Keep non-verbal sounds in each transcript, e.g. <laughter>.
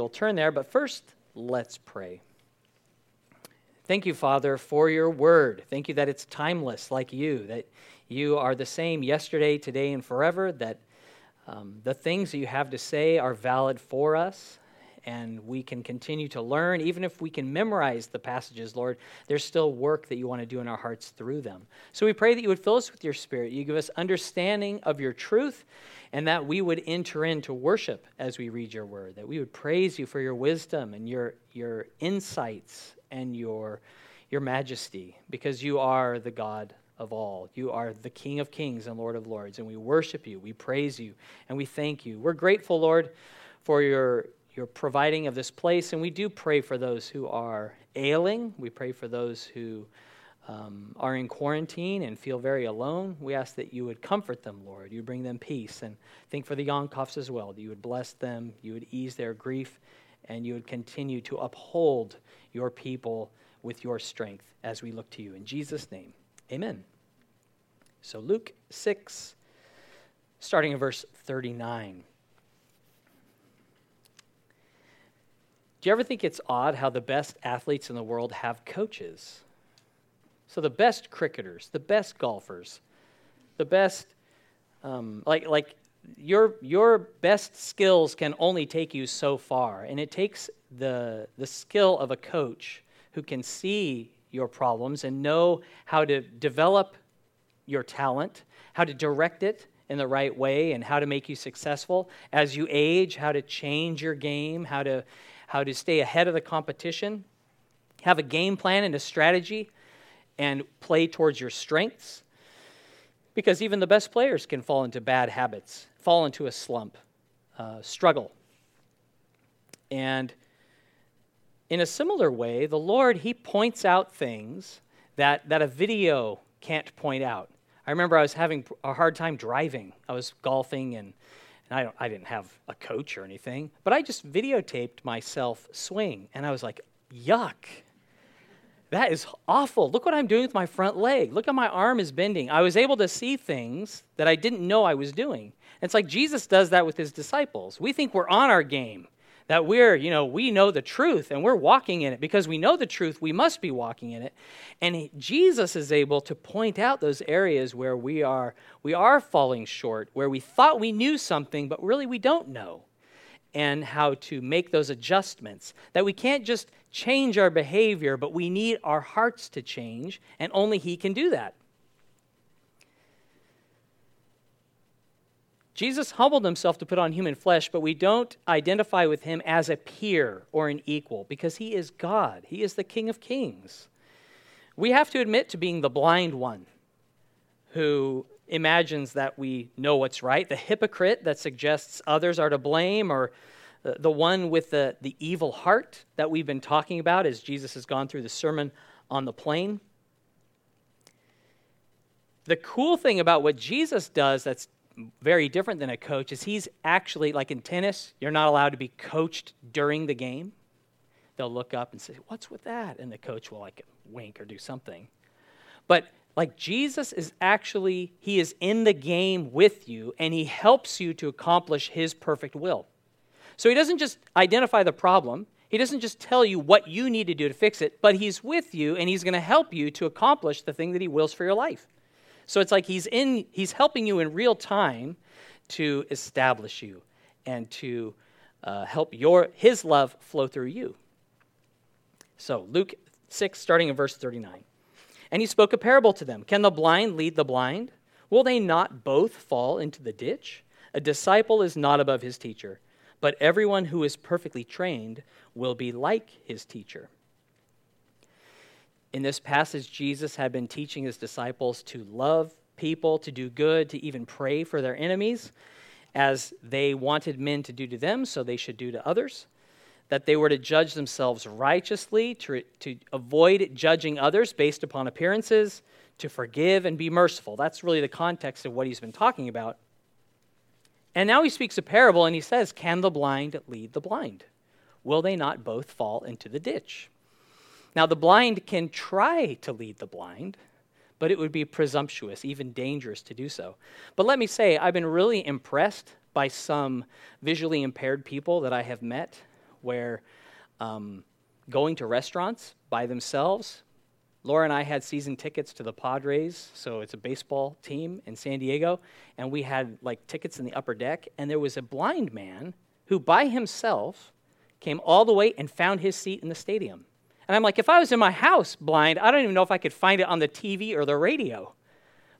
We'll turn there, but first, let's pray. Thank you, Father, for your word. Thank you that it's timeless like you, that you are the same yesterday, today, and forever, that um, the things that you have to say are valid for us, and we can continue to learn. Even if we can memorize the passages, Lord, there's still work that you want to do in our hearts through them. So we pray that you would fill us with your spirit. You give us understanding of your truth and that we would enter into worship as we read your word, that we would praise you for your wisdom and your, your insights and your, your majesty, because you are the God of all. You are the King of kings and Lord of lords, and we worship you, we praise you, and we thank you. We're grateful, Lord, for your, your providing of this place, and we do pray for those who are ailing. We pray for those who um, are in quarantine and feel very alone, we ask that you would comfort them, Lord. You bring them peace. And think for the Yankoffs as well, that you would bless them, you would ease their grief, and you would continue to uphold your people with your strength as we look to you. In Jesus' name, amen. So, Luke 6, starting in verse 39. Do you ever think it's odd how the best athletes in the world have coaches? So the best cricketers, the best golfers, the best, um, like like your your best skills can only take you so far, and it takes the the skill of a coach who can see your problems and know how to develop your talent, how to direct it in the right way, and how to make you successful as you age, how to change your game, how to how to stay ahead of the competition, have a game plan and a strategy and play towards your strengths. Because even the best players can fall into bad habits, fall into a slump, uh, struggle. And in a similar way, the Lord, He points out things that, that a video can't point out. I remember I was having a hard time driving. I was golfing and, and I, don't, I didn't have a coach or anything, but I just videotaped myself swing. And I was like, yuck, that is awful. Look what I'm doing with my front leg. Look how my arm is bending. I was able to see things that I didn't know I was doing. It's like Jesus does that with his disciples. We think we're on our game, that we're, you know, we know the truth and we're walking in it. Because we know the truth, we must be walking in it. And Jesus is able to point out those areas where we are we are falling short, where we thought we knew something but really we don't know and how to make those adjustments. That we can't just change our behavior, but we need our hearts to change, and only He can do that. Jesus humbled himself to put on human flesh, but we don't identify with him as a peer or an equal because he is God. He is the King of Kings. We have to admit to being the blind one who imagines that we know what's right, the hypocrite that suggests others are to blame, or the one with the, the evil heart that we've been talking about as Jesus has gone through the Sermon on the Plain. The cool thing about what Jesus does that's very different than a coach is he's actually, like in tennis, you're not allowed to be coached during the game. They'll look up and say, What's with that? And the coach will like wink or do something. But like Jesus is actually, he is in the game with you and he helps you to accomplish his perfect will. So he doesn't just identify the problem, he doesn't just tell you what you need to do to fix it, but he's with you and he's going to help you to accomplish the thing that he wills for your life. So it's like he's in he's helping you in real time to establish you and to uh, help your his love flow through you. So Luke 6 starting in verse 39. And he spoke a parable to them Can the blind lead the blind? Will they not both fall into the ditch? A disciple is not above his teacher, but everyone who is perfectly trained will be like his teacher. In this passage, Jesus had been teaching his disciples to love people, to do good, to even pray for their enemies, as they wanted men to do to them, so they should do to others that they were to judge themselves righteously, to, to avoid judging others based upon appearances, to forgive and be merciful. That's really the context of what he's been talking about. And now he speaks a parable and he says, Can the blind lead the blind? Will they not both fall into the ditch? Now, the blind can try to lead the blind, but it would be presumptuous, even dangerous to do so. But let me say, I've been really impressed by some visually impaired people that I have met where um, going to restaurants by themselves. Laura and I had season tickets to the Padres, so it's a baseball team in San Diego, and we had like tickets in the upper deck, and there was a blind man who by himself came all the way and found his seat in the stadium. And I'm like, if I was in my house blind, I don't even know if I could find it on the TV or the radio.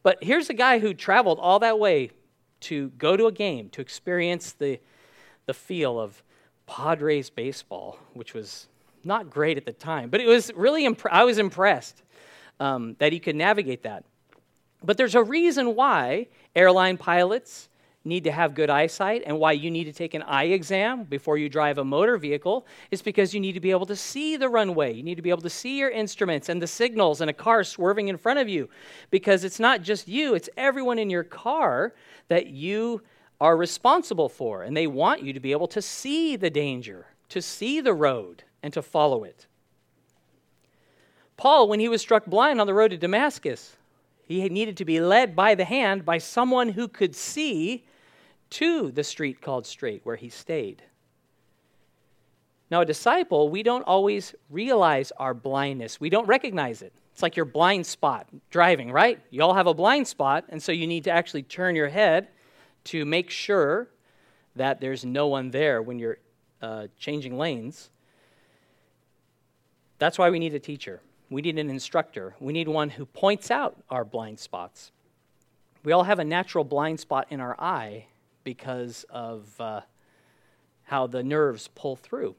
But here's a guy who traveled all that way to go to a game, to experience the, the feel of Padres baseball, which was not great at the time, but it was really, imp- I was impressed um, that he could navigate that. But there's a reason why airline pilots need to have good eyesight and why you need to take an eye exam before you drive a motor vehicle is because you need to be able to see the runway. You need to be able to see your instruments and the signals and a car swerving in front of you because it's not just you, it's everyone in your car that you are responsible for. And they want you to be able to see the danger, to see the road, and to follow it. Paul, when he was struck blind on the road to Damascus, he needed to be led by the hand by someone who could see to the street called Straight, where he stayed. Now, a disciple, we don't always realize our blindness. We don't recognize it. It's like your blind spot driving, right? You all have a blind spot, and so you need to actually turn your head to make sure that there's no one there when you're uh, changing lanes. That's why we need a teacher. We need an instructor. We need one who points out our blind spots. We all have a natural blind spot in our eye because of uh, how the nerves pull through.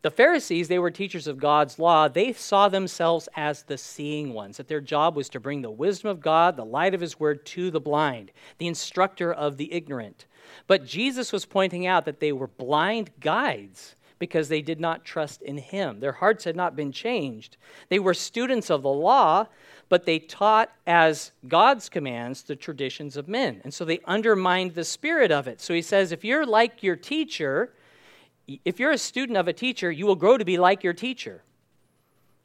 The Pharisees, they were teachers of God's law. They saw themselves as the seeing ones, that their job was to bring the wisdom of God, the light of His word to the blind, the instructor of the ignorant. But Jesus was pointing out that they were blind guides because they did not trust in him. Their hearts had not been changed. They were students of the law, but they taught as God's commands the traditions of men. And so they undermined the spirit of it. So he says, if you're like your teacher, if you're a student of a teacher, you will grow to be like your teacher.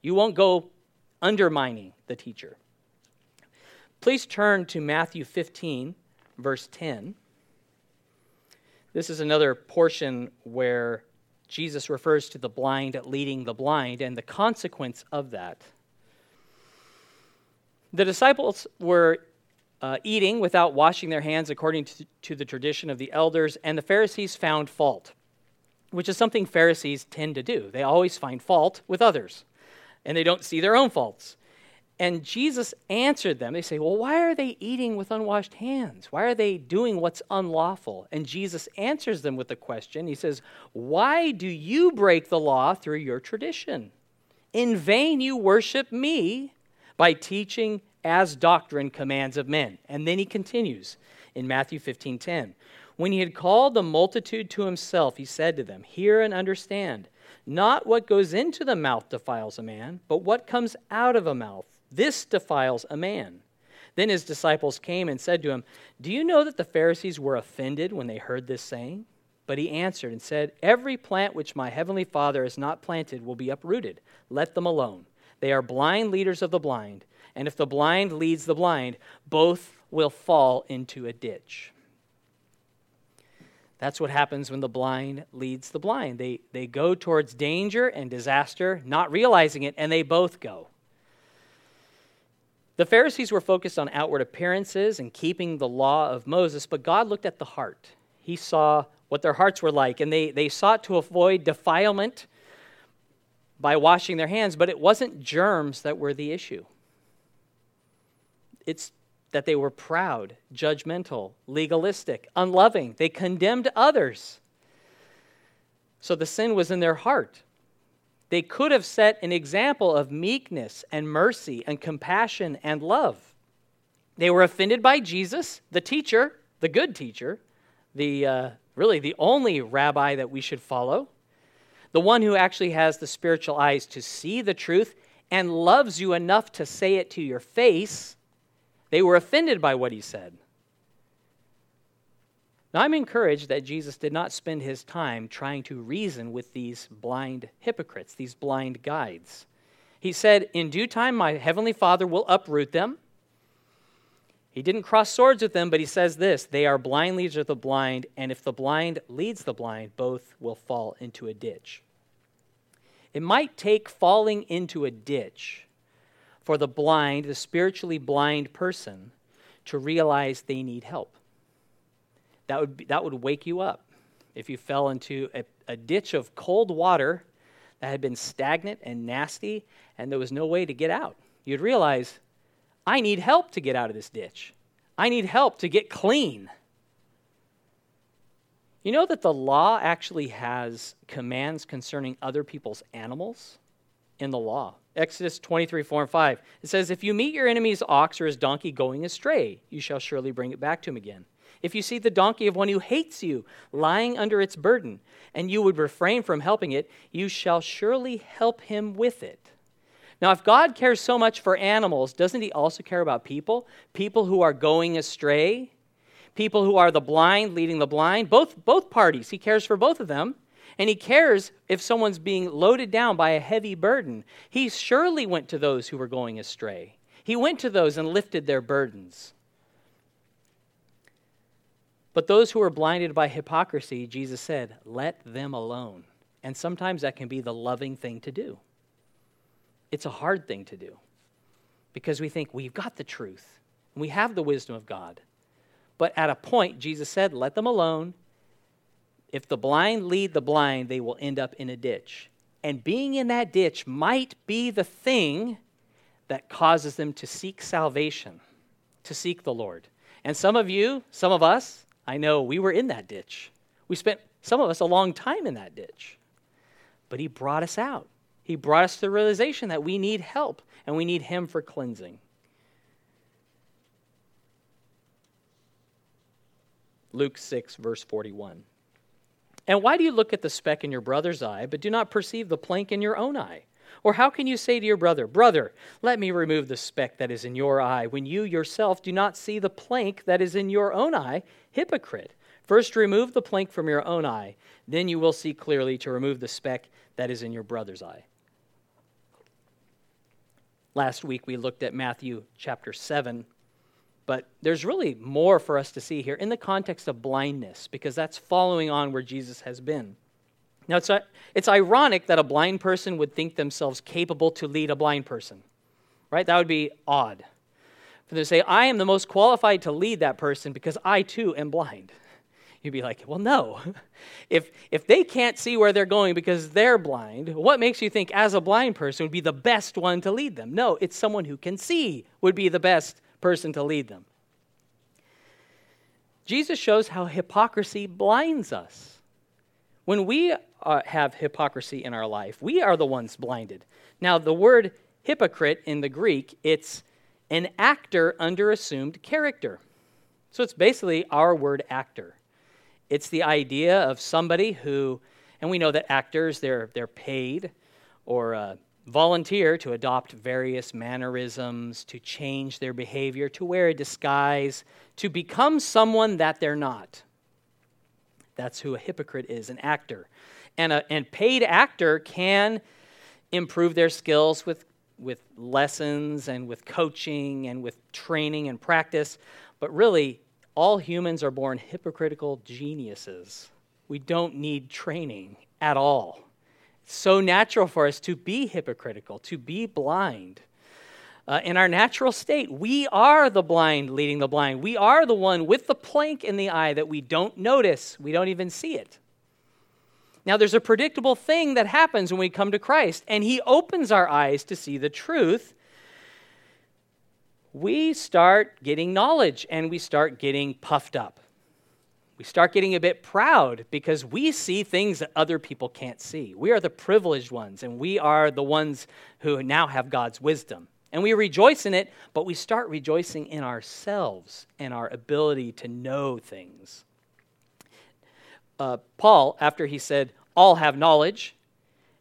You won't go undermining the teacher. Please turn to Matthew 15, verse 10. This is another portion where Jesus refers to the blind leading the blind and the consequence of that. The disciples were uh, eating without washing their hands according to, to the tradition of the elders, and the Pharisees found fault, which is something Pharisees tend to do. They always find fault with others, and they don't see their own faults. And Jesus answered them. They say, Well, why are they eating with unwashed hands? Why are they doing what's unlawful? And Jesus answers them with a question. He says, Why do you break the law through your tradition? In vain you worship me by teaching as doctrine commands of men. And then he continues in Matthew 15 10. When he had called the multitude to himself, he said to them, Hear and understand. Not what goes into the mouth defiles a man, but what comes out of a mouth this defiles a man. Then his disciples came and said to him, Do you know that the Pharisees were offended when they heard this saying? But he answered and said, Every plant which my heavenly Father has not planted will be uprooted. Let them alone. They are blind leaders of the blind. And if the blind leads the blind, both will fall into a ditch. That's what happens when the blind leads the blind. They, they go towards danger and disaster, not realizing it, and they both go. The Pharisees were focused on outward appearances and keeping the law of Moses, but God looked at the heart. He saw what their hearts were like, and they, they sought to avoid defilement by washing their hands, but it wasn't germs that were the issue. It's that they were proud, judgmental, legalistic, unloving. They condemned others. So the sin was in their heart. They could have set an example of meekness and mercy and compassion and love. They were offended by Jesus, the teacher, the good teacher, the uh, really the only rabbi that we should follow, the one who actually has the spiritual eyes to see the truth and loves you enough to say it to your face. They were offended by what he said. Now, I'm encouraged that Jesus did not spend his time trying to reason with these blind hypocrites, these blind guides. He said, In due time, my heavenly Father will uproot them. He didn't cross swords with them, but he says this they are blind leaders of the blind, and if the blind leads the blind, both will fall into a ditch. It might take falling into a ditch for the blind, the spiritually blind person, to realize they need help. That would, be, that would wake you up if you fell into a, a ditch of cold water that had been stagnant and nasty and there was no way to get out. You'd realize I need help to get out of this ditch. I need help to get clean. You know that the law actually has commands concerning other people's animals in the law. Exodus 23, 4 and 5. It says, If you meet your enemy's ox or his donkey going astray, you shall surely bring it back to him again. If you see the donkey of one who hates you lying under its burden, and you would refrain from helping it, you shall surely help him with it. Now, if God cares so much for animals, doesn't He also care about people? People who are going astray, people who are the blind leading the blind, both, both parties. He cares for both of them. And He cares if someone's being loaded down by a heavy burden. He surely went to those who were going astray, He went to those and lifted their burdens. But those who are blinded by hypocrisy, Jesus said, let them alone. And sometimes that can be the loving thing to do. It's a hard thing to do because we think we've got the truth and we have the wisdom of God. But at a point, Jesus said, Let them alone. If the blind lead the blind, they will end up in a ditch. And being in that ditch might be the thing that causes them to seek salvation, to seek the Lord. And some of you, some of us, I know we were in that ditch. We spent, some of us, a long time in that ditch. But He brought us out. He brought us to the realization that we need help and we need Him for cleansing. Luke 6, verse 41. And why do you look at the speck in your brother's eye, but do not perceive the plank in your own eye? Or how can you say to your brother, Brother, let me remove the speck that is in your eye, when you yourself do not see the plank that is in your own eye? Hypocrite. First remove the plank from your own eye, then you will see clearly to remove the speck that is in your brother's eye. Last week we looked at Matthew chapter 7, but there's really more for us to see here in the context of blindness, because that's following on where Jesus has been. Now, it's, it's ironic that a blind person would think themselves capable to lead a blind person, right? That would be odd. For them to say, I am the most qualified to lead that person because I too am blind. You'd be like, well, no. <laughs> If, if they can't see where they're going because they're blind, what makes you think, as a blind person, would be the best one to lead them? No, it's someone who can see would be the best person to lead them. Jesus shows how hypocrisy blinds us. When we uh, have hypocrisy in our life, we are the ones blinded. Now, the word hypocrite in the Greek, it's an actor under assumed character. So it's basically our word actor. It's the idea of somebody who, and we know that actors, they're, they're paid or uh, volunteer to adopt various mannerisms, to change their behavior, to wear a disguise, to become someone that they're not. That's who a hypocrite is, an actor. And a and paid actor can improve their skills with, with lessons and with coaching and with training and practice, but really, all humans are born hypocritical geniuses. We don't need training at all. It's so natural for us to be hypocritical, to be blind. Uh, in our natural state, we are the blind leading the blind. We are the one with the plank in the eye that we don't notice, we don't even see it. Now, there's a predictable thing that happens when we come to Christ, and He opens our eyes to see the truth we start getting knowledge and we start getting puffed up. We start getting a bit proud because we see things that other people can't see. We are the privileged ones, and we are the ones who now have God's wisdom. And we rejoice in it, but we start rejoicing in ourselves and our ability to know things. Uh, Paul, after he said, All have knowledge,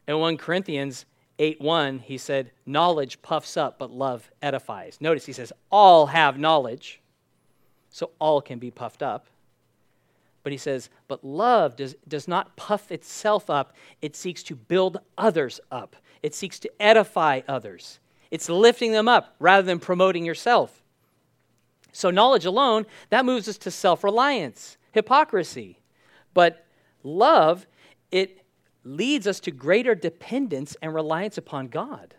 in 1 Corinthians, 8 1, he said, Knowledge puffs up, but love edifies. Notice he says, All have knowledge, so all can be puffed up. But he says, But love does, does not puff itself up, it seeks to build others up, it seeks to edify others. It's lifting them up rather than promoting yourself. So, knowledge alone, that moves us to self reliance, hypocrisy. But love, it leads us to greater dependence and reliance upon God.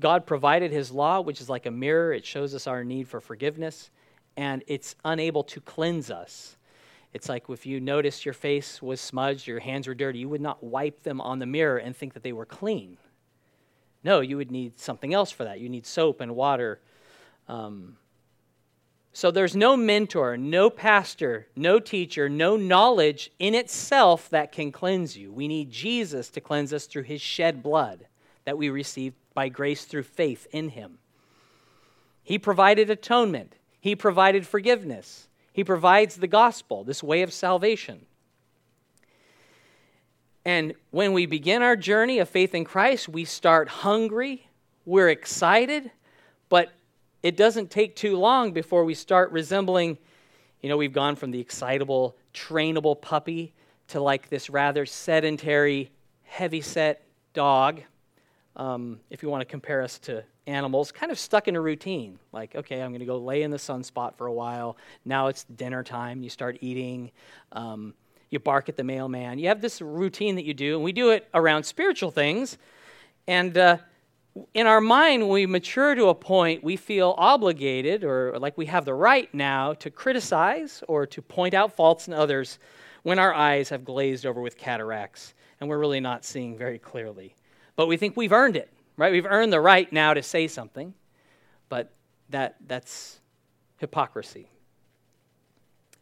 God provided his law, which is like a mirror. It shows us our need for forgiveness, and it's unable to cleanse us. It's like if you noticed your face was smudged, your hands were dirty, you would not wipe them on the mirror and think that they were clean. No, you would need something else for that. You need soap and water. Um, so there's no mentor, no pastor, no teacher, no knowledge in itself that can cleanse you. We need Jesus to cleanse us through his shed blood that we receive by grace through faith in him. He provided atonement, he provided forgiveness, he provides the gospel, this way of salvation. And when we begin our journey of faith in Christ, we start hungry, we're excited, but it doesn't take too long before we start resembling, you know, we've gone from the excitable, trainable puppy to like this rather sedentary, heavy set dog. Um, if you want to compare us to animals, kind of stuck in a routine. Like, okay, I'm going to go lay in the sunspot for a while. Now it's dinner time. You start eating. Um, you bark at the mailman. You have this routine that you do, and we do it around spiritual things. And uh, in our mind, when we mature to a point, we feel obligated or like we have the right now to criticize or to point out faults in others when our eyes have glazed over with cataracts and we're really not seeing very clearly. But we think we've earned it, right? We've earned the right now to say something, but that, that's hypocrisy.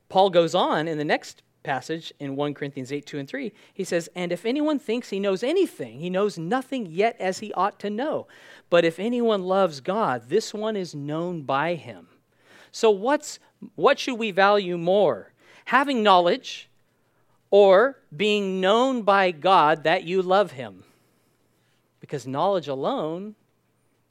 Paul goes on in the next passage in 1 Corinthians 8, 2 and 3, he says, And if anyone thinks he knows anything, he knows nothing yet as he ought to know. But if anyone loves God, this one is known by him. So, what's, what should we value more? Having knowledge or being known by God that you love him? Because knowledge alone,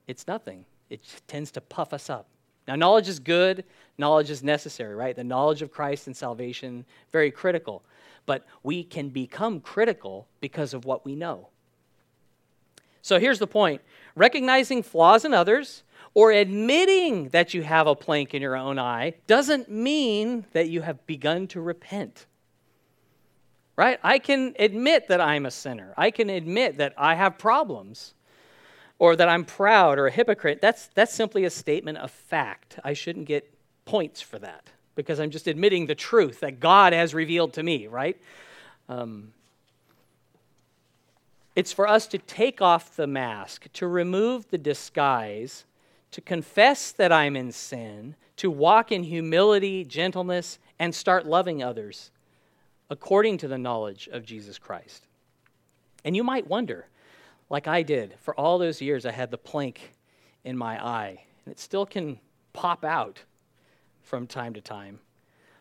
it's nothing. It tends to puff us up. Now, knowledge is good, knowledge is necessary, right? The knowledge of Christ and salvation, very critical. But we can become critical because of what we know. So here's the point recognizing flaws in others or admitting that you have a plank in your own eye doesn't mean that you have begun to repent. Right? I can admit that I'm a sinner. I can admit that I have problems or that I'm proud or a hypocrite, that's, that's simply a statement of fact. I shouldn't get points for that because I'm just admitting the truth that God has revealed to me, right? Um, it's for us to take off the mask, to remove the disguise, to confess that I'm in sin, to walk in humility, gentleness, and start loving others according to the knowledge of Jesus Christ. And you might wonder, like I did. For all those years, I had the plank in my eye, and it still can pop out from time to time.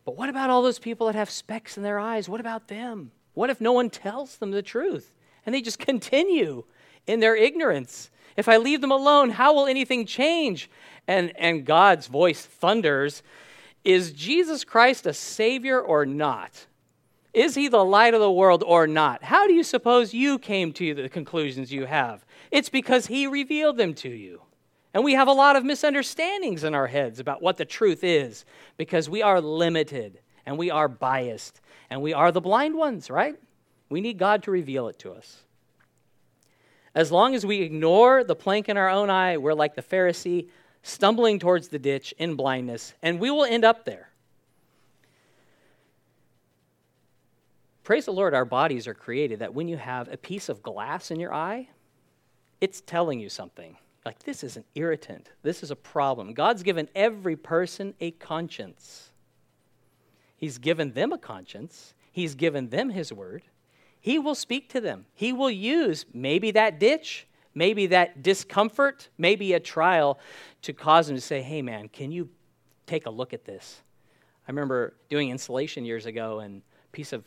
But what about all those people that have specks in their eyes? What about them? What if no one tells them the truth and they just <laughs> continue in their ignorance? If I leave them alone, how will anything change? And, and God's voice thunders Is Jesus Christ a Savior or not? Is he the light of the world or not? How do you suppose you came to the conclusions you have? It's because he revealed them to you. And we have a lot of misunderstandings in our heads about what the truth is because we are limited and we are biased and we are the blind ones, right? We need God to reveal it to us. As long as we ignore the plank in our own eye, we're like the Pharisee stumbling towards the ditch in blindness, and we will end up there. Praise the Lord, our bodies are created that when you have a piece of glass in your eye, it's telling you something. Like, this is an irritant. This is a problem. God's given every person a conscience. He's given them a conscience, He's given them His word. He will speak to them. He will use maybe that ditch, maybe that discomfort, maybe a trial to cause them to say, hey, man, can you take a look at this? I remember doing insulation years ago, and a piece of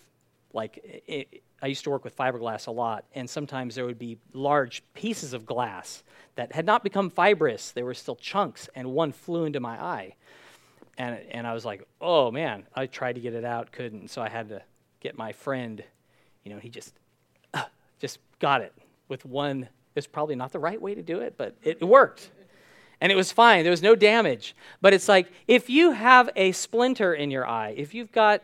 like it, I used to work with fiberglass a lot, and sometimes there would be large pieces of glass that had not become fibrous. They were still chunks, and one flew into my eye. And, and I was like, oh man, I tried to get it out, couldn't. So I had to get my friend, you know, he just, uh, just got it with one. It's probably not the right way to do it, but it, it worked. and it was fine. There was no damage. But it's like if you have a splinter in your eye, if you've got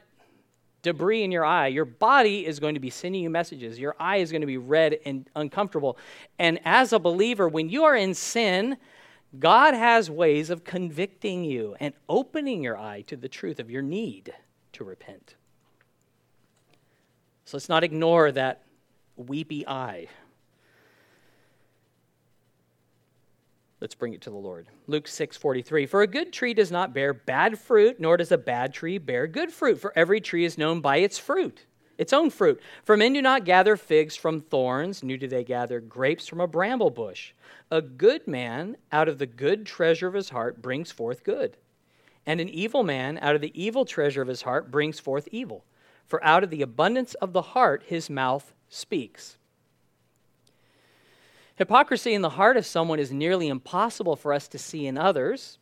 debris in your eye, your body is going to be sending you messages. Your eye is going to be red and uncomfortable. And as a believer, when you are in sin, God has ways of convicting you and opening your eye to the truth of your need to repent. So let's not ignore that weepy eye. Let's bring it to the Lord. Luke 6 43. For a good tree does not bear bad fruit, nor does a bad tree bear good fruit. For every tree is known by its fruit, its own fruit. For men do not gather figs from thorns, nor do they gather grapes from a bramble bush. A good man out of the good treasure of his heart brings forth good, and an evil man out of the evil treasure of his heart brings forth evil. For out of the abundance of the heart his mouth speaks. Hypocrisy in the heart of someone is nearly impossible for us to see in others.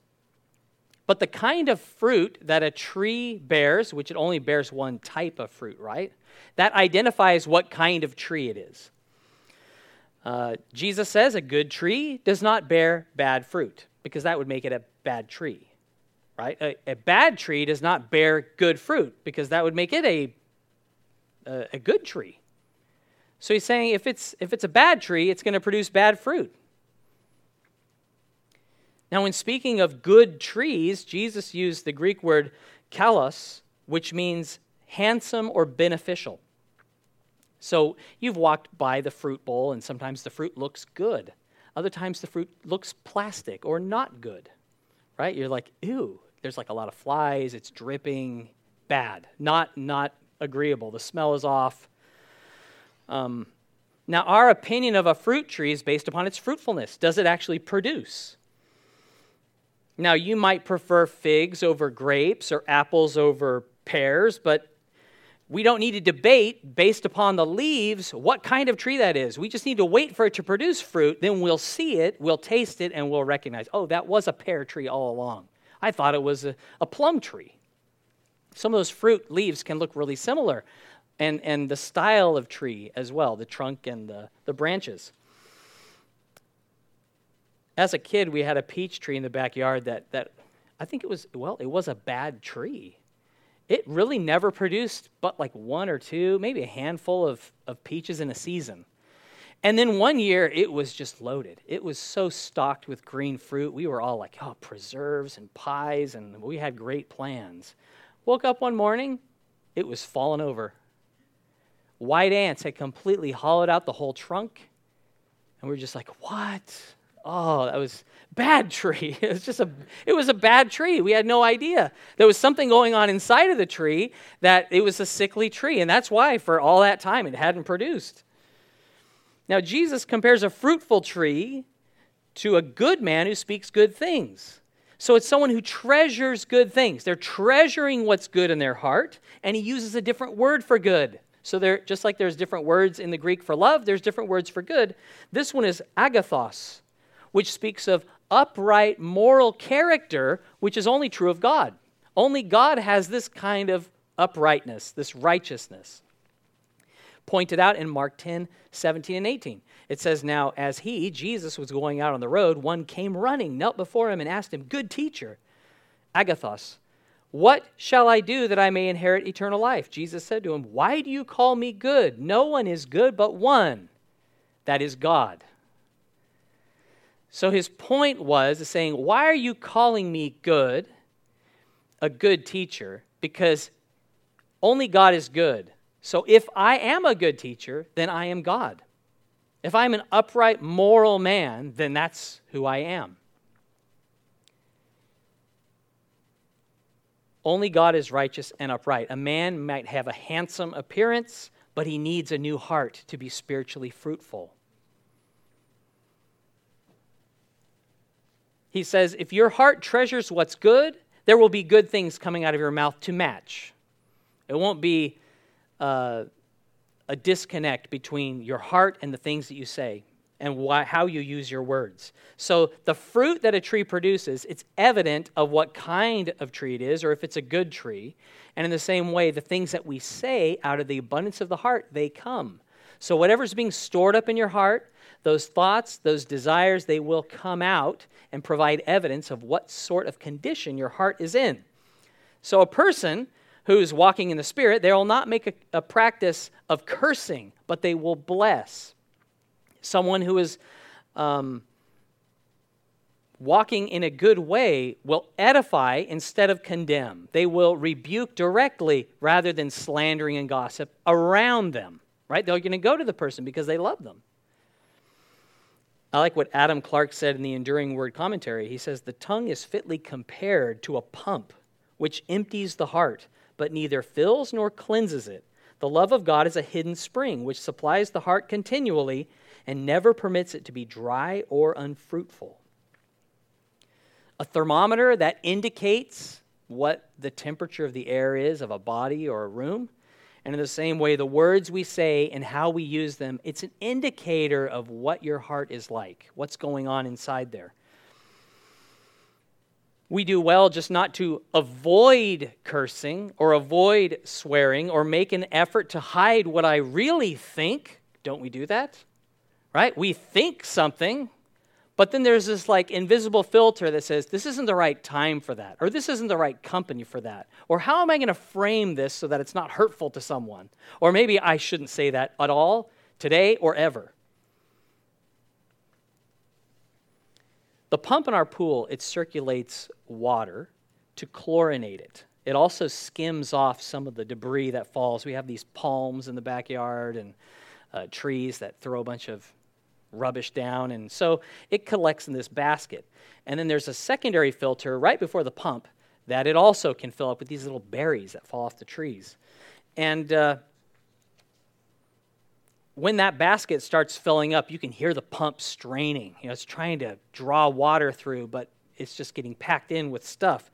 But the kind of fruit that a tree bears, which it only bears one type of fruit, right? That identifies what kind of tree it is. Uh, Jesus says a good tree does not bear bad fruit because that would make it a bad tree, right? A, a bad tree does not bear good fruit because that would make it a, a, a good tree. So he's saying if it's, if it's a bad tree, it's going to produce bad fruit. Now, when speaking of good trees, Jesus used the Greek word kalos, which means handsome or beneficial. So you've walked by the fruit bowl, and sometimes the fruit looks good. Other times the fruit looks plastic or not good, right? You're like, ew, there's like a lot of flies, it's dripping, bad, not, not agreeable. The smell is off. Um, now, our opinion of a fruit tree is based upon its fruitfulness. Does it actually produce? Now, you might prefer figs over grapes or apples over pears, but we don't need to debate based upon the leaves what kind of tree that is. We just need to wait for it to produce fruit. Then we'll see it, we'll taste it, and we'll recognize, oh, that was a pear tree all along. I thought it was a, a plum tree. Some of those fruit leaves can look really similar, and, and the style of tree as well, the trunk and the, the branches. As a kid, we had a peach tree in the backyard that, that I think it was, well, it was a bad tree. It really never produced but like one or two, maybe a handful of, of peaches in a season. And then one year, it was just loaded. It was so stocked with green fruit. We were all like, oh, preserves and pies, and we had great plans. Woke up one morning, it was fallen over. White ants had completely hollowed out the whole trunk. And we were just like, what? Oh, that was bad tree. <laughs> It was just a it was a bad tree. We had no idea. There was something going on inside of the tree that it was a sickly tree, and that's why for all that time it hadn't produced. Now Jesus compares a fruitful tree to a good man who speaks good things. So it's someone who treasures good things. They're treasuring what's good in their heart, and he uses a different word for good. So there, just like there's different words in the Greek for love, there's different words for good. This one is agathos, which speaks of upright moral character, which is only true of God. Only God has this kind of uprightness, this righteousness. Pointed out in Mark 10, 17, and 18. It says, Now, as he, Jesus, was going out on the road, one came running, knelt before him, and asked him, Good teacher, agathos, what shall I do that I may inherit eternal life? Jesus said to him, Why do you call me good? No one is good but one, that is God. So his point was saying, Why are you calling me good, a good teacher? Because only God is good. So if I am a good teacher, then I am God. If I'm an upright, moral man, then that's who I am. Only God is righteous and upright. A man might have a handsome appearance, but he needs a new heart to be spiritually fruitful. He says, if your heart treasures what's good, there will be good things coming out of your mouth to match. It won't be uh, a disconnect between your heart and the things that you say and why, how you use your words. So the fruit that a tree produces, it's evident of what kind of tree it is or if it's a good tree. And in the same way, the things that we say out of the abundance of the heart, they come. So, whatever's being stored up in your heart, those thoughts, those desires, they will come out and provide evidence of what sort of condition your heart is in. So, a person who's walking in the Spirit, they will not make a, a practice of cursing, but they will bless. Someone who is um, walking in a good way will edify instead of condemn. They will rebuke directly rather than slandering and gossip around them, right? They're going to go to the person because they love them. I like what Adam Clarke said in the Enduring Word commentary. He says, The tongue is fitly compared to a pump which empties the heart, but neither fills nor cleanses it. The love of God is a hidden spring which supplies the heart continually and never permits it to be dry or unfruitful. A thermometer that indicates what the temperature of the air is of a body or a room and in the same way, the words we say and how we use them, it's an indicator of what your heart is like, what's going on inside there. We do well just not to avoid cursing or avoid swearing or make an effort to hide what I really think. Don't we do that? Right? We think something, but then there's this like invisible filter that says, this isn't the right time for that, or this isn't the right company for that, or how am I going to frame this so that it's not hurtful to someone? Or maybe I shouldn't say that at all today or ever. The pump in our pool, it circulates water to chlorinate it. It also skims off some of the debris that falls. We have these palms in the backyard and uh, trees that throw a bunch of rubbish down. And so it collects in this basket. And then there's a secondary filter right before the pump that it also can fill up with these little berries that fall off the trees. And uh, when that basket starts filling up, you can hear the pump straining. You know, it's trying to draw water through, but it's just getting packed in with stuff.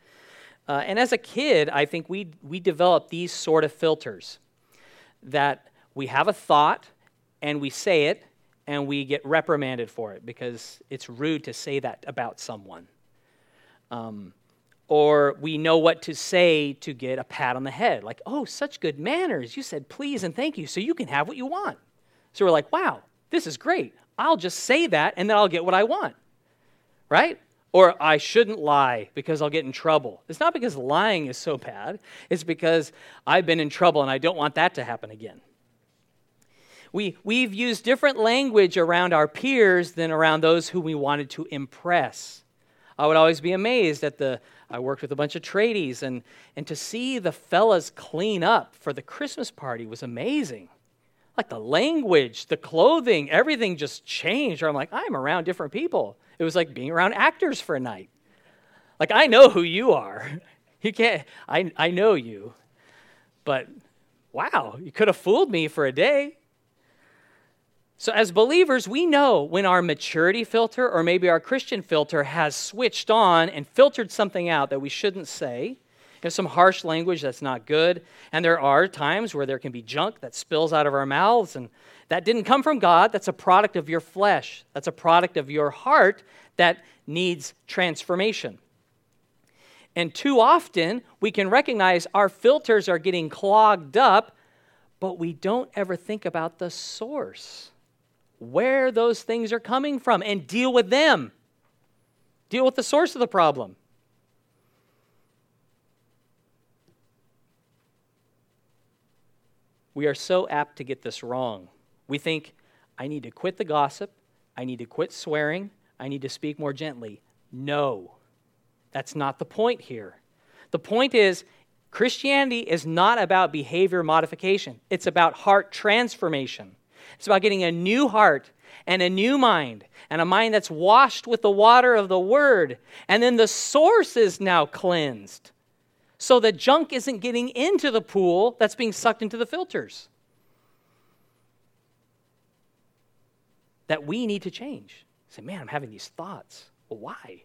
Uh, and as a kid, I think we, we developed these sort of filters that we have a thought and we say it, and we get reprimanded for it because it's rude to say that about someone. Um, or we know what to say to get a pat on the head, like, oh, such good manners. You said please and thank you, so you can have what you want. So we're like, wow, this is great. I'll just say that and then I'll get what I want. Right? Or I shouldn't lie because I'll get in trouble. It's not because lying is so bad, it's because I've been in trouble and I don't want that to happen again. We, we've used different language around our peers than around those who we wanted to impress. I would always be amazed at the, I worked with a bunch of tradies, and, and to see the fellas clean up for the Christmas party was amazing. Like the language, the clothing, everything just changed. I'm like, I'm around different people. It was like being around actors for a night. Like, I know who you are. <laughs> You can't, I, I know you. But wow, you could have fooled me for a day. So, as believers, we know when our maturity filter or maybe our Christian filter has switched on and filtered something out that we shouldn't say. There's some harsh language that's not good. And there are times where there can be junk that spills out of our mouths. And that didn't come from God. That's a product of your flesh. That's a product of your heart that needs transformation. And too often, we can recognize our filters are getting clogged up, but we don't ever think about the source where those things are coming from and deal with them. Deal with the source of the problem. We are so apt to get this wrong. We think, I need to quit the gossip, I need to quit swearing, I need to speak more gently. No, that's not the point here. The point is, Christianity is not about behavior modification, it's about heart transformation. It's about getting a new heart and a new mind, and a mind that's washed with the water of the Word. And then the source is now cleansed. So the junk isn't getting into the pool that's being sucked into the filters. That we need to change. Say, man, I'm having these thoughts. Well, why?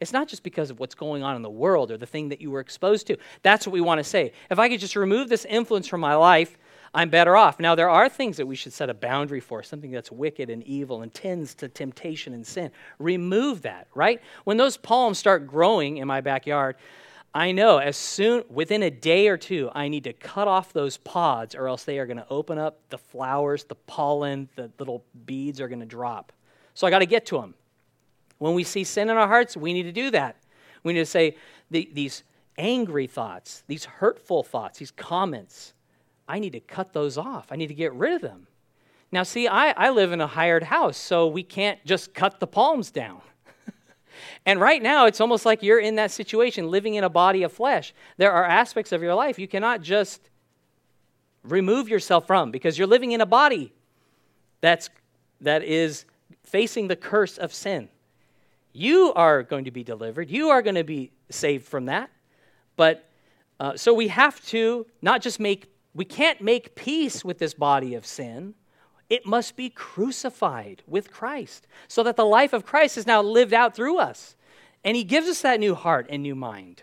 It's not just because of what's going on in the world or the thing that you were exposed to. That's what we want to say. If I could just remove this influence from my life, I'm better off. Now, there are things that we should set a boundary for, something that's wicked and evil and tends to temptation and sin. Remove that, right? When those palms start growing in my backyard, I know as soon, within a day or two, I need to cut off those pods or else they are going to open up the flowers, the pollen, the little beads are going to drop. So I got to get to them. When we see sin in our hearts, we need to do that. We need to say the, these angry thoughts, these hurtful thoughts, these comments, I need to cut those off. I need to get rid of them. Now, see, I, I live in a hired house, so we can't just cut the palms down. <laughs> and right now, it's almost like you're in that situation, living in a body of flesh. There are aspects of your life you cannot just remove yourself from because you're living in a body that's, that is facing the curse of sin. You are going to be delivered, you are going to be saved from that. But uh, so we have to not just make, we can't make peace with this body of sin it must be crucified with Christ so that the life of Christ is now lived out through us. And He gives us that new heart and new mind.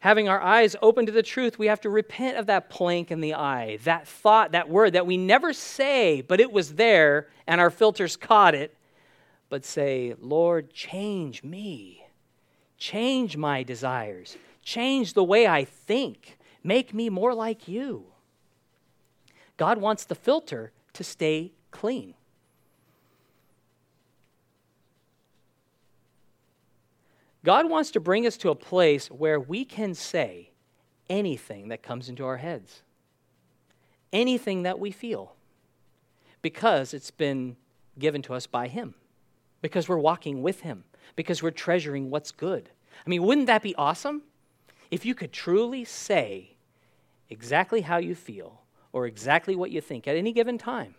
Having our eyes open to the truth, we have to repent of that plank in the eye, that thought, that word that we never say, but it was there and our filters caught it. But say, Lord, change me, change my desires, change the way I think, make me more like you. God wants the filter to stay clean. God wants to bring us to a place where we can say anything that comes into our heads, anything that we feel, because it's been given to us by Him, because we're walking with Him, because we're treasuring what's good. I mean, wouldn't that be awesome? If you could truly say exactly how you feel or exactly what you think at any given time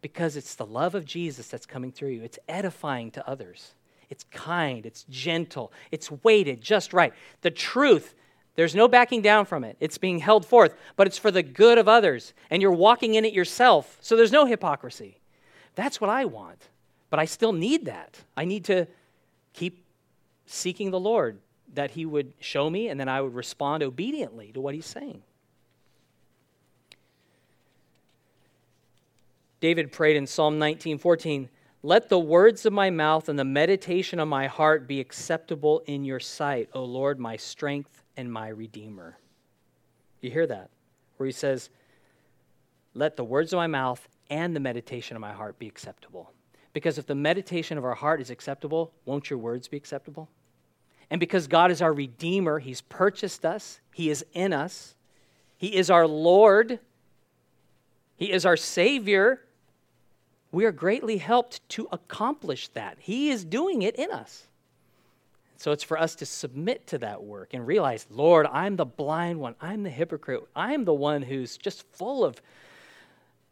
because it's the love of Jesus that's coming through you. It's edifying to others. It's kind, it's gentle, it's weighted just right. The truth, there's no backing down from it. It's being held forth, but it's for the good of others, and you're walking in it yourself. So there's no hypocrisy. That's what I want. But I still need that. I need to keep seeking the Lord that He would show me, and then I would respond obediently to what He's saying. David prayed in Psalm 19:14, "Let the words of my mouth and the meditation of my heart be acceptable in your sight, O Lord, my strength and my redeemer." You hear that? Where he says, "Let the words of my mouth and the meditation of my heart be acceptable." Because if the meditation of our heart is acceptable, won't your words be acceptable? And because God is our Redeemer, He's purchased us, He is in us, He is our Lord, He is our Savior, we are greatly helped to accomplish that. He is doing it in us. So it's for us to submit to that work and realize, Lord, I'm the blind one. I'm the hypocrite. I'm the one who's just full of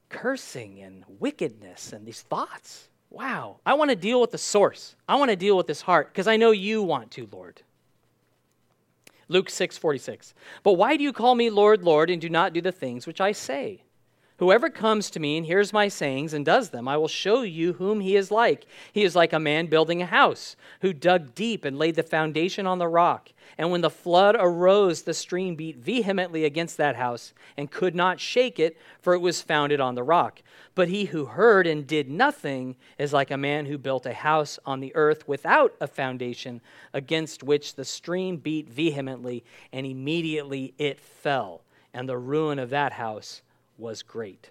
cursing and wickedness and these thoughts. Wow. I want to deal with the source. I want to deal with this heart because I know you want to, Lord. Luke 6 46. But why do you call me Lord, Lord, and do not do the things which I say? Whoever comes to me and hears my sayings and does them, I will show you whom he is like. He is like a man building a house, who dug deep and laid the foundation on the rock. And when the flood arose, the stream beat vehemently against that house and could not shake it, for it was founded on the rock. But he who heard and did nothing is like a man who built a house on the earth without a foundation, against which the stream beat vehemently, and immediately it fell. And the ruin of that house was great.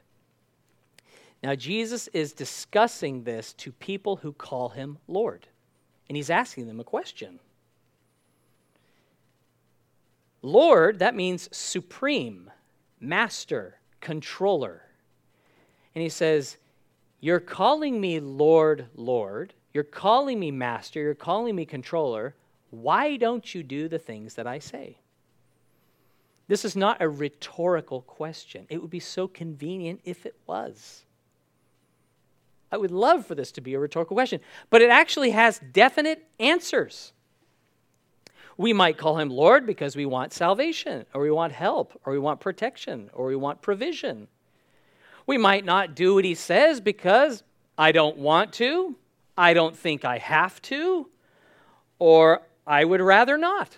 Now, Jesus is discussing this to people who call him Lord, and he's asking them a question. Lord, that means supreme, master, controller. And he says, You're calling me Lord, Lord. You're calling me master. You're calling me controller. Why don't you do the things that I say? This is not a rhetorical question. It would be so convenient if it was. I would love for this to be a rhetorical question, but it actually has definite answers. We might call him Lord because we want salvation, or we want help, or we want protection, or we want provision. We might not do what he says because I don't want to, I don't think I have to, or I would rather not.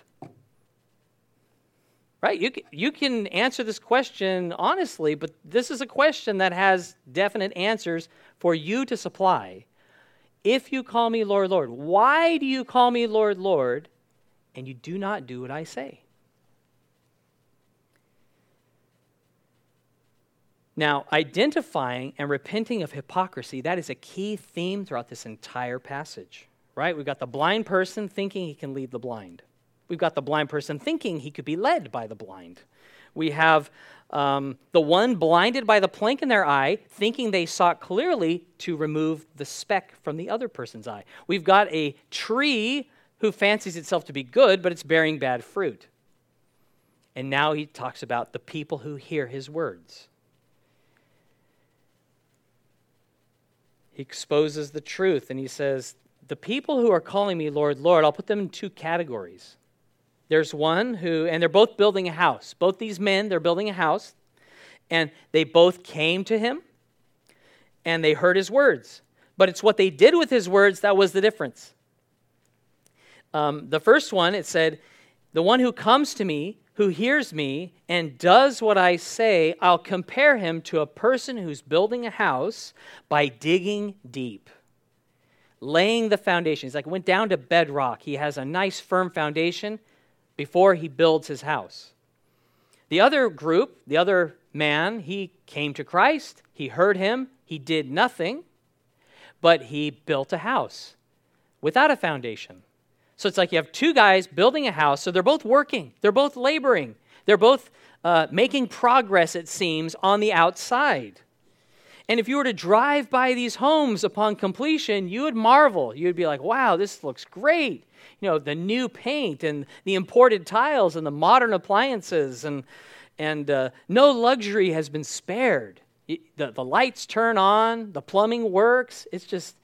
Right? You, you can answer this question honestly, but this is a question that has definite answers for you to supply. If you call me Lord, Lord, why do you call me Lord, Lord, and you do not do what I say. Now, identifying and repenting of hypocrisy, that is a key theme throughout this entire passage, right? We've got the blind person thinking he can lead the blind. We've got the blind person thinking he could be led by the blind. We have um, the one blinded by the plank in their eye, thinking they saw clearly to remove the speck from the other person's eye. We've got a tree who fancies itself to be good, but it's bearing bad fruit. And now he talks about the people who hear his words. he exposes the truth and he says, The people who are calling me Lord, Lord, I'll put them in two categories. There's one who, and they're both building a house. Both these men, they're building a house, and they both came to him and they heard his words. But it's what they did with his words that was the difference. Um, the first one, it said, The one who comes to me who hears me and does what I say, I'll compare him to a person who's building a house by digging deep, laying the foundation. He's like, went down to bedrock. He has a nice, firm foundation before he builds his house. The other group, the other man, he came to Christ, he heard him, he did nothing, but he built a house without a foundation. So it's like you have two guys building a house, so they're both working, they're both laboring, they're both uh, making progress, it seems, on the outside. And if you were to drive by these homes upon completion, you would marvel. You'd be like, wow, this looks great. You know, the new paint and the imported tiles and the modern appliances, and, and uh, no luxury has been spared. The, the lights turn on, the plumbing works. It's just,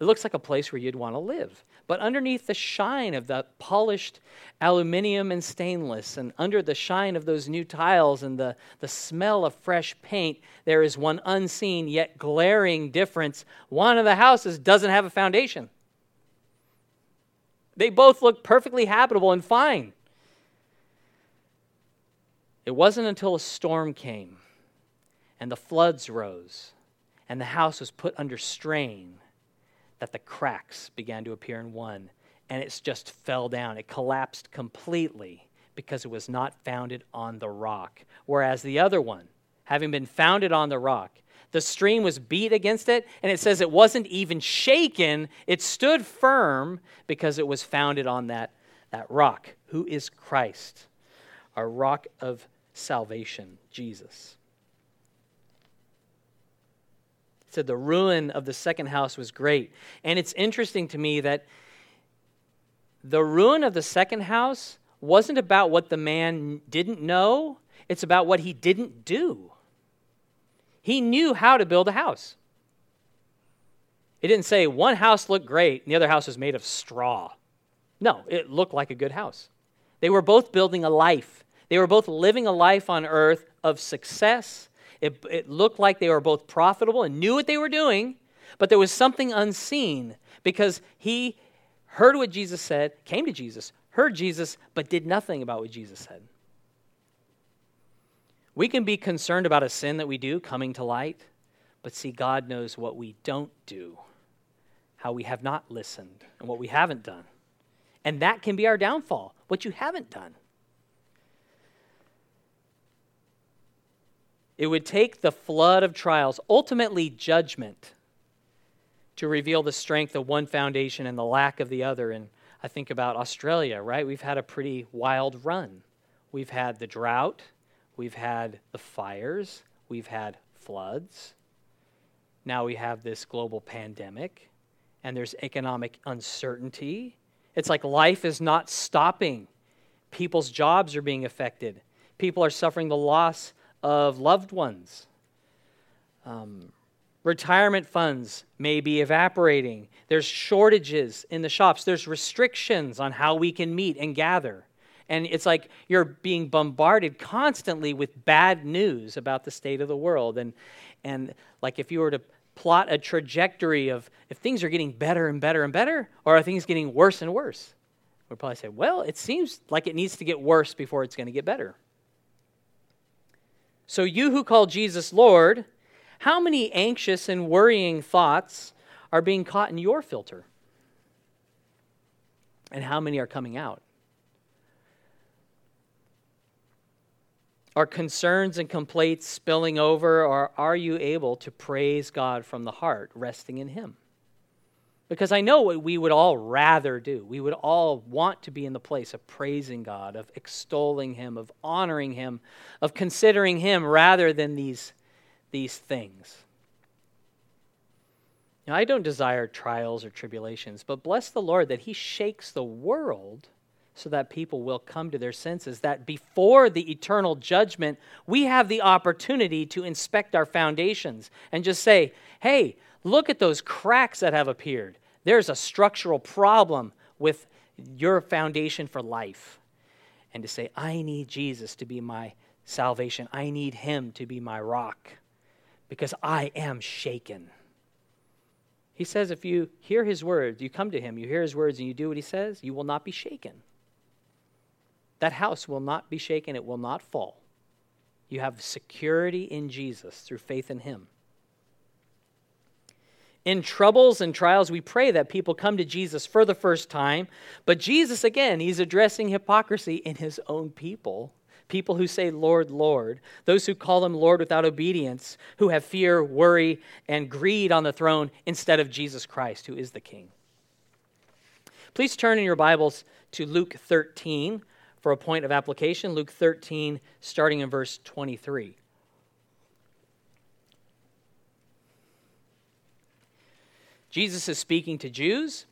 it looks like a place where you'd want to live. But underneath the shine of that polished aluminum and stainless, and under the shine of those new tiles and the, the smell of fresh paint, there is one unseen yet glaring difference. One of the houses doesn't have a foundation. They both looked perfectly habitable and fine. It wasn't until a storm came and the floods rose and the house was put under strain that the cracks began to appear in one, and it just fell down. It collapsed completely because it was not founded on the rock. Whereas the other one, having been founded on the rock, the stream was beat against it, and it says it wasn't even shaken. It stood firm because it was founded on that, that rock, who is Christ, our rock of salvation, Jesus. said the ruin of the second house was great. And it's interesting to me that the ruin of the second house wasn't about what the man didn't know, it's about what he didn't do. He knew how to build a house. It didn't say one house looked great and the other house was made of straw. No, it looked like a good house. They were both building a life. They were both living a life on earth of success it, it looked like they were both profitable and knew what they were doing, but there was something unseen because he heard what Jesus said, came to Jesus, heard Jesus, but did nothing about what Jesus said. We can be concerned about a sin that we do coming to light, but see, God knows what we don't do, how we have not listened, and what we haven't done. And that can be our downfall, what you haven't done. It would take the flood of trials, ultimately judgment, to reveal the strength of one foundation and the lack of the other. And I think about Australia, right? We've had a pretty wild run. We've had the drought, we've had the fires, we've had floods. Now we have this global pandemic, and there's economic uncertainty. It's like life is not stopping. People's jobs are being affected. People are suffering the loss of loved ones. Um, retirement funds may be evaporating. There's shortages in the shops. There's restrictions on how we can meet and gather. And it's like you're being bombarded constantly with bad news about the state of the world. And, and like if you were to plot a trajectory of if things are getting better and better and better, or are things getting worse and worse? We'd probably say, well, it seems like it needs to get worse before it's going to get better. So, you who call Jesus Lord, how many anxious and worrying thoughts are being caught in your filter? And how many are coming out? Are concerns and complaints spilling over, or are you able to praise God from the heart, resting in Him? Because I know what we would all rather do. We would all want to be in the place of praising God, of extolling Him, of honoring Him, of considering Him rather than these, these things. Now, I don't desire trials or tribulations, but bless the Lord that He shakes the world so that people will come to their senses. That before the eternal judgment, we have the opportunity to inspect our foundations and just say, hey, look at those cracks that have appeared. There's a structural problem with your foundation for life. And to say, I need Jesus to be my salvation. I need him to be my rock because I am shaken. He says, if you hear his words, you come to him, you hear his words, and you do what he says, you will not be shaken. That house will not be shaken, it will not fall. You have security in Jesus through faith in him. In troubles and trials, we pray that people come to Jesus for the first time. But Jesus, again, he's addressing hypocrisy in his own people. People who say, Lord, Lord. Those who call him Lord without obedience, who have fear, worry, and greed on the throne instead of Jesus Christ, who is the King. Please turn in your Bibles to Luke 13 for a point of application. Luke 13, starting in verse 23. Jesus is speaking to Jews,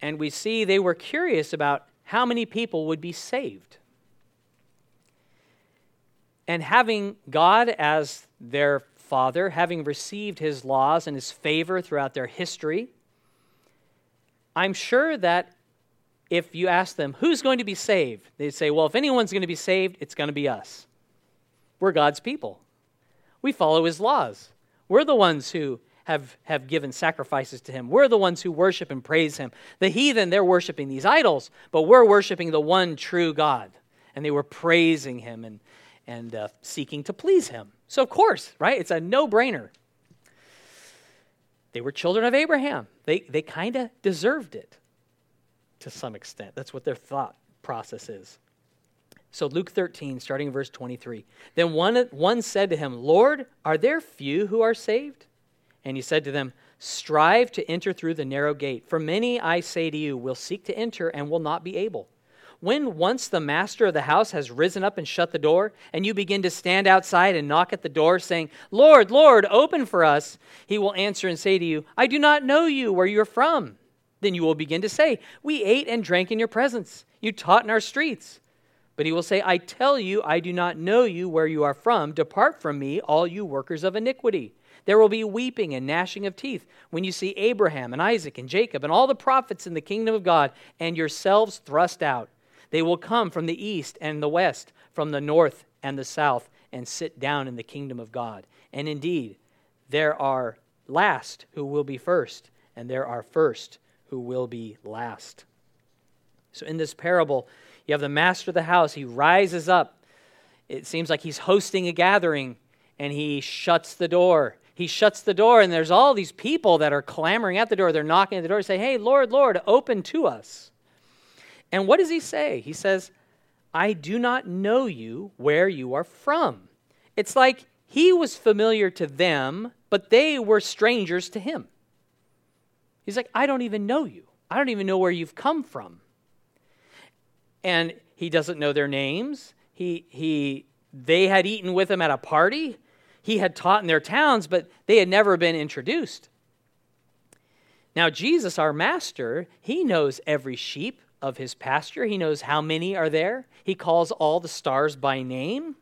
and we see they were curious about how many people would be saved. And having God as their father, having received his laws and his favor throughout their history, I'm sure that if you ask them, who's going to be saved? They'd say, well, if anyone's going to be saved, it's going to be us. We're God's people. We follow his laws. We're the ones who have, have given sacrifices to him. We're the ones who worship and praise him. The heathen, they're worshiping these idols, but we're worshiping the one true God. And they were praising him and, and uh, seeking to please him. So, of course, right? It's a no brainer. They were children of Abraham. They, they kind of deserved it to some extent. That's what their thought process is. So, Luke 13, starting in verse 23. Then one, one said to him, Lord, are there few who are saved? And he said to them, Strive to enter through the narrow gate. For many, I say to you, will seek to enter and will not be able. When once the master of the house has risen up and shut the door, and you begin to stand outside and knock at the door, saying, Lord, Lord, open for us, he will answer and say to you, I do not know you where you're from. Then you will begin to say, We ate and drank in your presence. You taught in our streets. But he will say, I tell you, I do not know you where you are from. Depart from me, all you workers of iniquity. There will be weeping and gnashing of teeth when you see Abraham and Isaac and Jacob and all the prophets in the kingdom of God and yourselves thrust out. They will come from the east and the west, from the north and the south, and sit down in the kingdom of God. And indeed, there are last who will be first, and there are first who will be last. So in this parable, you have the master of the house. He rises up. It seems like he's hosting a gathering and he shuts the door. He shuts the door, and there's all these people that are clamoring at the door. They're knocking at the door and say, Hey, Lord, Lord, open to us. And what does he say? He says, I do not know you where you are from. It's like he was familiar to them, but they were strangers to him. He's like, I don't even know you. I don't even know where you've come from and he doesn't know their names. He, he, they had eaten with him at a party. He had taught in their towns, but they had never been introduced. Now, Jesus, our master, he knows every sheep of his pasture. He knows how many are there. He calls all the stars by name.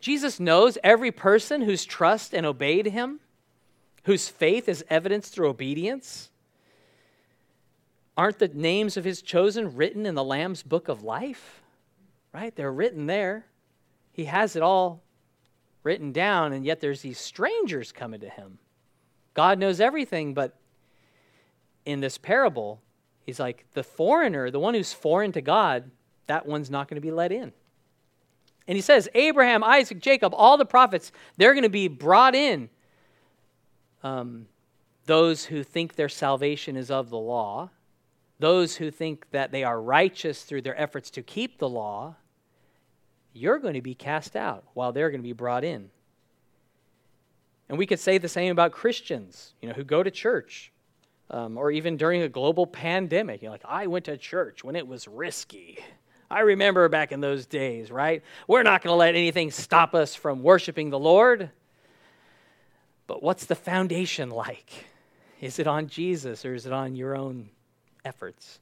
Jesus knows every person who's trust and obeyed him, whose faith is evidenced through obedience. Aren't the names of his chosen written in the Lamb's book of life? Right? They're written there. He has it all written down, and yet there's these strangers coming to him. God knows everything, but in this parable, he's like, the foreigner, the one who's foreign to God, that one's not going to be let in. And he says, Abraham, Isaac, Jacob, all the prophets, they're going to be brought in. Um, those who think their salvation is of the law, those who think that they are righteous through their efforts to keep the law, you're going to be cast out while they're going to be brought in. And we could say the same about Christians, you know, who go to church, um, or even during a global pandemic. You know, like I went to church when it was risky. I remember back in those days, right? We're not going to let anything stop us from worshiping the Lord. But what's the foundation like? Is it on Jesus or is it on your own efforts?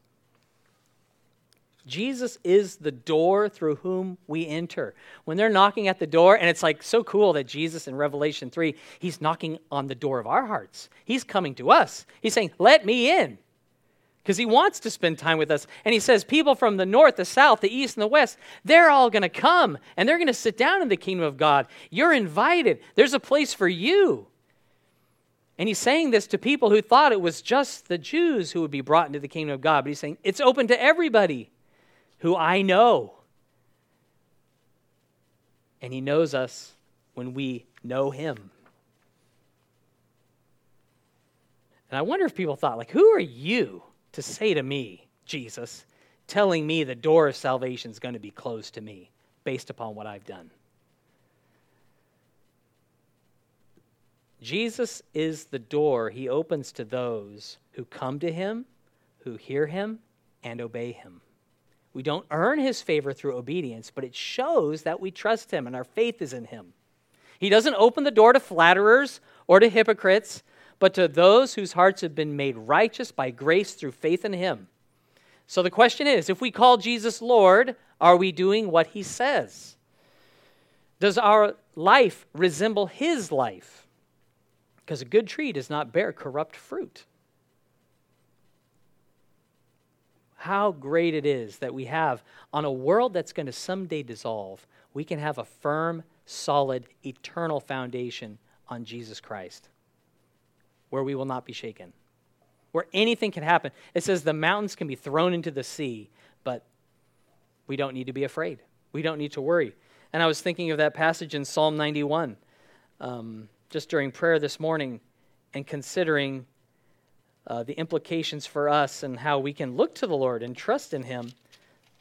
Jesus is the door through whom we enter. When they're knocking at the door, and it's like so cool that Jesus in Revelation 3, he's knocking on the door of our hearts. He's coming to us. He's saying, Let me in. Because he wants to spend time with us. And he says, People from the north, the south, the east, and the west, they're all going to come and they're going to sit down in the kingdom of God. You're invited. There's a place for you. And he's saying this to people who thought it was just the Jews who would be brought into the kingdom of God. But he's saying, It's open to everybody who I know. And He knows us when we know Him. And I wonder if people thought, like, who are you to say to me, Jesus, telling me the door of salvation is going to be closed to me based upon what I've done? Jesus is the door he opens to those who come to him, who hear him, and obey him. We don't earn his favor through obedience, but it shows that we trust him and our faith is in him. He doesn't open the door to flatterers or to hypocrites, but to those whose hearts have been made righteous by grace through faith in him. So the question is if we call Jesus Lord, are we doing what he says? Does our life resemble his life? Because a good tree does not bear corrupt fruit. how great it is that we have on a world that's going to someday dissolve, we can have a firm, solid, eternal foundation on Jesus Christ where we will not be shaken, where anything can happen. It says the mountains can be thrown into the sea, but we don't need to be afraid. We don't need to worry. And I was thinking of that passage in Psalm 91 um, just during prayer this morning and considering uh, the implications for us and how we can look to the Lord and trust in Him.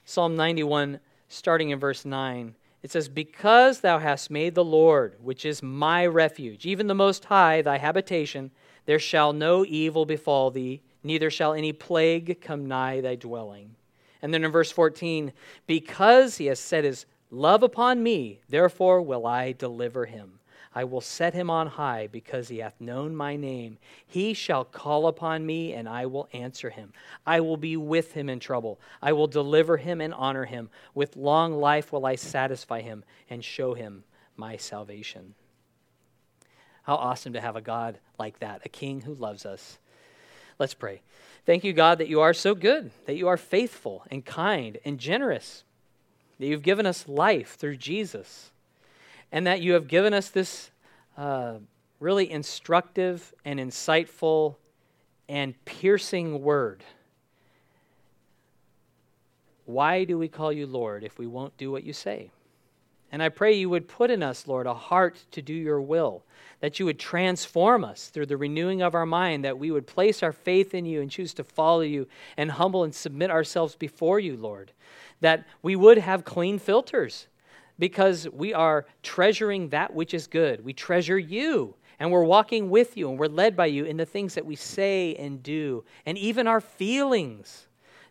Psalm 91, starting in verse 9, it says, Because thou hast made the Lord, which is my refuge, even the Most High, thy habitation, there shall no evil befall thee, neither shall any plague come nigh thy dwelling. And then in verse 14, Because he has set his love upon me, therefore will I deliver him. I will set him on high because he hath known my name. He shall call upon me, and I will answer him. I will be with him in trouble. I will deliver him and honor him. With long life will I satisfy him and show him my salvation. How awesome to have a God like that, a king who loves us. Let's pray. Thank you, God, that you are so good, that you are faithful and kind and generous, that you've given us life through Jesus and that you have given us this uh, really instructive and insightful and piercing word. Why do we call you Lord if we won't do what you say? And I pray you would put in us, Lord, a heart to do your will, that you would transform us through the renewing of our mind, that we would place our faith in you and choose to follow you and humble and submit ourselves before you, Lord, that we would have clean filters because we are treasuring that which is good. We treasure you, and we're walking with you, and we're led by you in the things that we say and do, and even our feelings.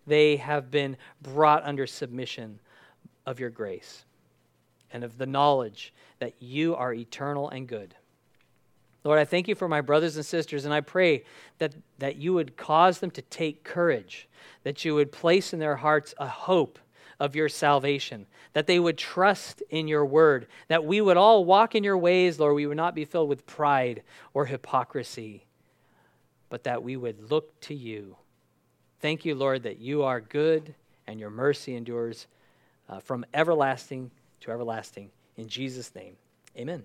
They have been brought under submission of your grace and of the knowledge that you are eternal and good. Lord, I thank you for my brothers and sisters, and I pray that, that you would cause them to take courage, that you would place in their hearts a hope of your salvation, that they would trust in your word, that we would all walk in your ways, Lord. We would not be filled with pride or hypocrisy, but that we would look to you. Thank you, Lord, that you are good and your mercy endures uh, from everlasting to everlasting. In Jesus' name, amen.